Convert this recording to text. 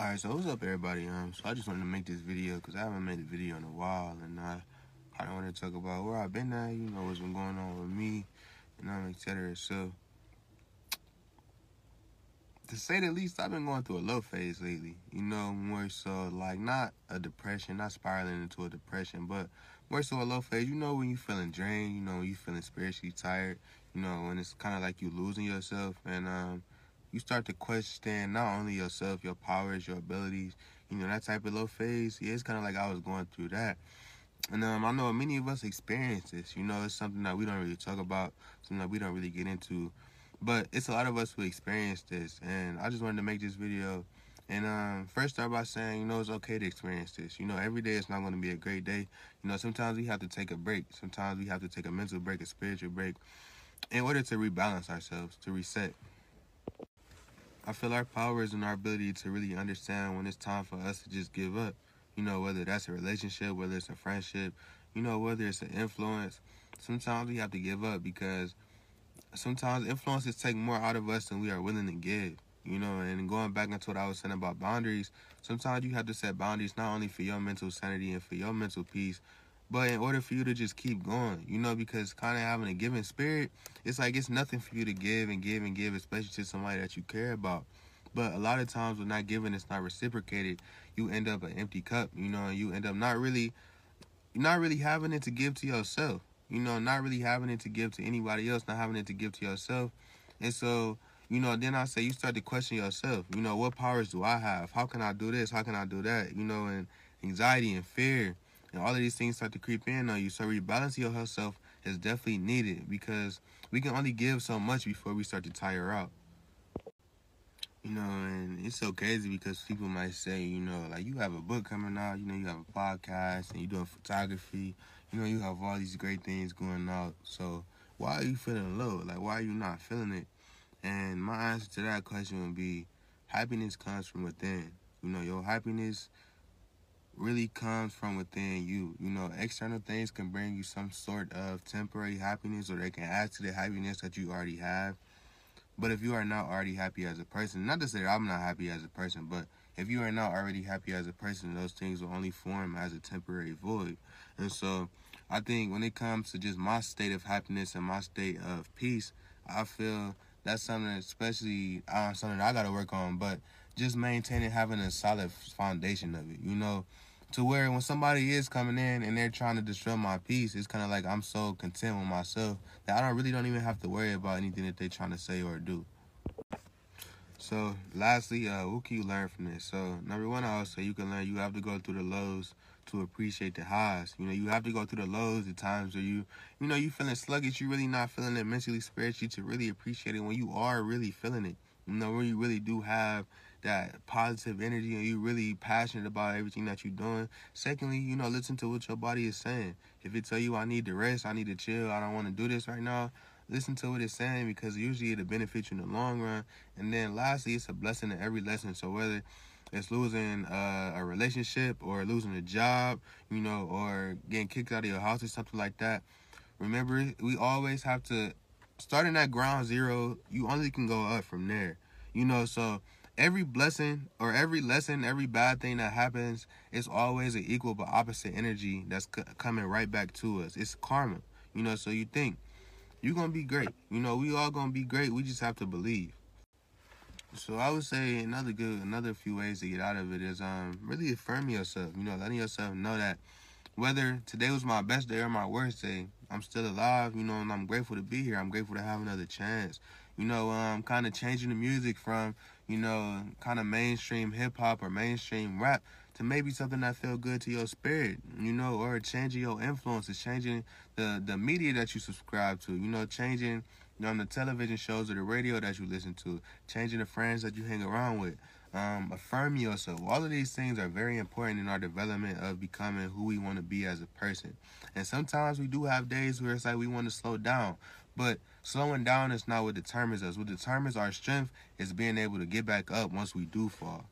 Alright, so what's up everybody? Um, so I just wanted to make this video because I haven't made a video in a while and I I don't want to talk about where I've been at, you know, what's been going on with me, you know, etc. So to say the least, I've been going through a low phase lately. You know, more so like not a depression, not spiraling into a depression, but more so a low phase. You know, when you're feeling drained, you know, when you feeling spiritually tired, you know, when it's kind of like you losing yourself and um you start to question not only yourself, your powers, your abilities, you know, that type of low phase. Yeah, it's kind of like I was going through that. And um, I know many of us experience this. You know, it's something that we don't really talk about, something that we don't really get into. But it's a lot of us who experience this. And I just wanted to make this video. And um, first start by saying, you know, it's okay to experience this. You know, every day it's not going to be a great day. You know, sometimes we have to take a break. Sometimes we have to take a mental break, a spiritual break, in order to rebalance ourselves, to reset. I feel our power is in our ability to really understand when it's time for us to just give up. You know, whether that's a relationship, whether it's a friendship, you know, whether it's an influence. Sometimes we have to give up because sometimes influences take more out of us than we are willing to give. You know, and going back into what I was saying about boundaries, sometimes you have to set boundaries not only for your mental sanity and for your mental peace, but in order for you to just keep going, you know, because kind of having a giving spirit, it's like it's nothing for you to give and give and give, especially to somebody that you care about. But a lot of times when not giving, it's not reciprocated. You end up an empty cup, you know, and you end up not really, not really having it to give to yourself. You know, not really having it to give to anybody else, not having it to give to yourself. And so, you know, then I say you start to question yourself. You know, what powers do I have? How can I do this? How can I do that? You know, and anxiety and fear and all of these things start to creep in on you. So rebalancing yourself is definitely needed because we can only give so much before we start to tire out. You know, and it's so crazy because people might say, you know, like you have a book coming out, you know, you have a podcast and you're doing photography, you know, you have all these great things going out. So why are you feeling low? Like, why are you not feeling it? And my answer to that question would be happiness comes from within. You know, your happiness really comes from within you. You know, external things can bring you some sort of temporary happiness or they can add to the happiness that you already have. But if you are not already happy as a person, not to say I'm not happy as a person, but if you are not already happy as a person, those things will only form as a temporary void. And so I think when it comes to just my state of happiness and my state of peace, I feel that's something especially uh, something I got to work on, but just maintaining having a solid foundation of it. You know, to where when somebody is coming in and they're trying to destroy my peace, it's kind of like I'm so content with myself that I don't really don't even have to worry about anything that they're trying to say or do. So, lastly, uh, what can you learn from this? So, number one, I you can learn you have to go through the lows to appreciate the highs. You know, you have to go through the lows, the times where you, you know, you feeling sluggish, you really not feeling it mentally, spiritually to really appreciate it when you are really feeling it. You know, when you really do have that positive energy and you really passionate about everything that you're doing. Secondly, you know, listen to what your body is saying. If it tell you I need to rest, I need to chill, I don't want to do this right now, listen to what it's saying because usually it'll benefit you in the long run. And then lastly, it's a blessing in every lesson. So whether it's losing uh, a relationship or losing a job, you know, or getting kicked out of your house or something like that, remember we always have to starting at ground zero. You only can go up from there, you know. So every blessing or every lesson, every bad thing that happens, it's always an equal but opposite energy that's c- coming right back to us. It's karma, you know. So you think you're gonna be great. You know, we all gonna be great. We just have to believe. So I would say another good, another few ways to get out of it is um really affirm yourself. You know, letting yourself know that whether today was my best day or my worst day, I'm still alive. You know, and I'm grateful to be here. I'm grateful to have another chance. You know, um, kind of changing the music from you know, kind of mainstream hip hop or mainstream rap to maybe something that feel good to your spirit, you know, or changing your influences, changing the the media that you subscribe to, you know, changing you know, on the television shows or the radio that you listen to, changing the friends that you hang around with. Um, affirm yourself. All of these things are very important in our development of becoming who we want to be as a person. And sometimes we do have days where it's like we want to slow down. But slowing down is not what determines us. What determines our strength is being able to get back up once we do fall.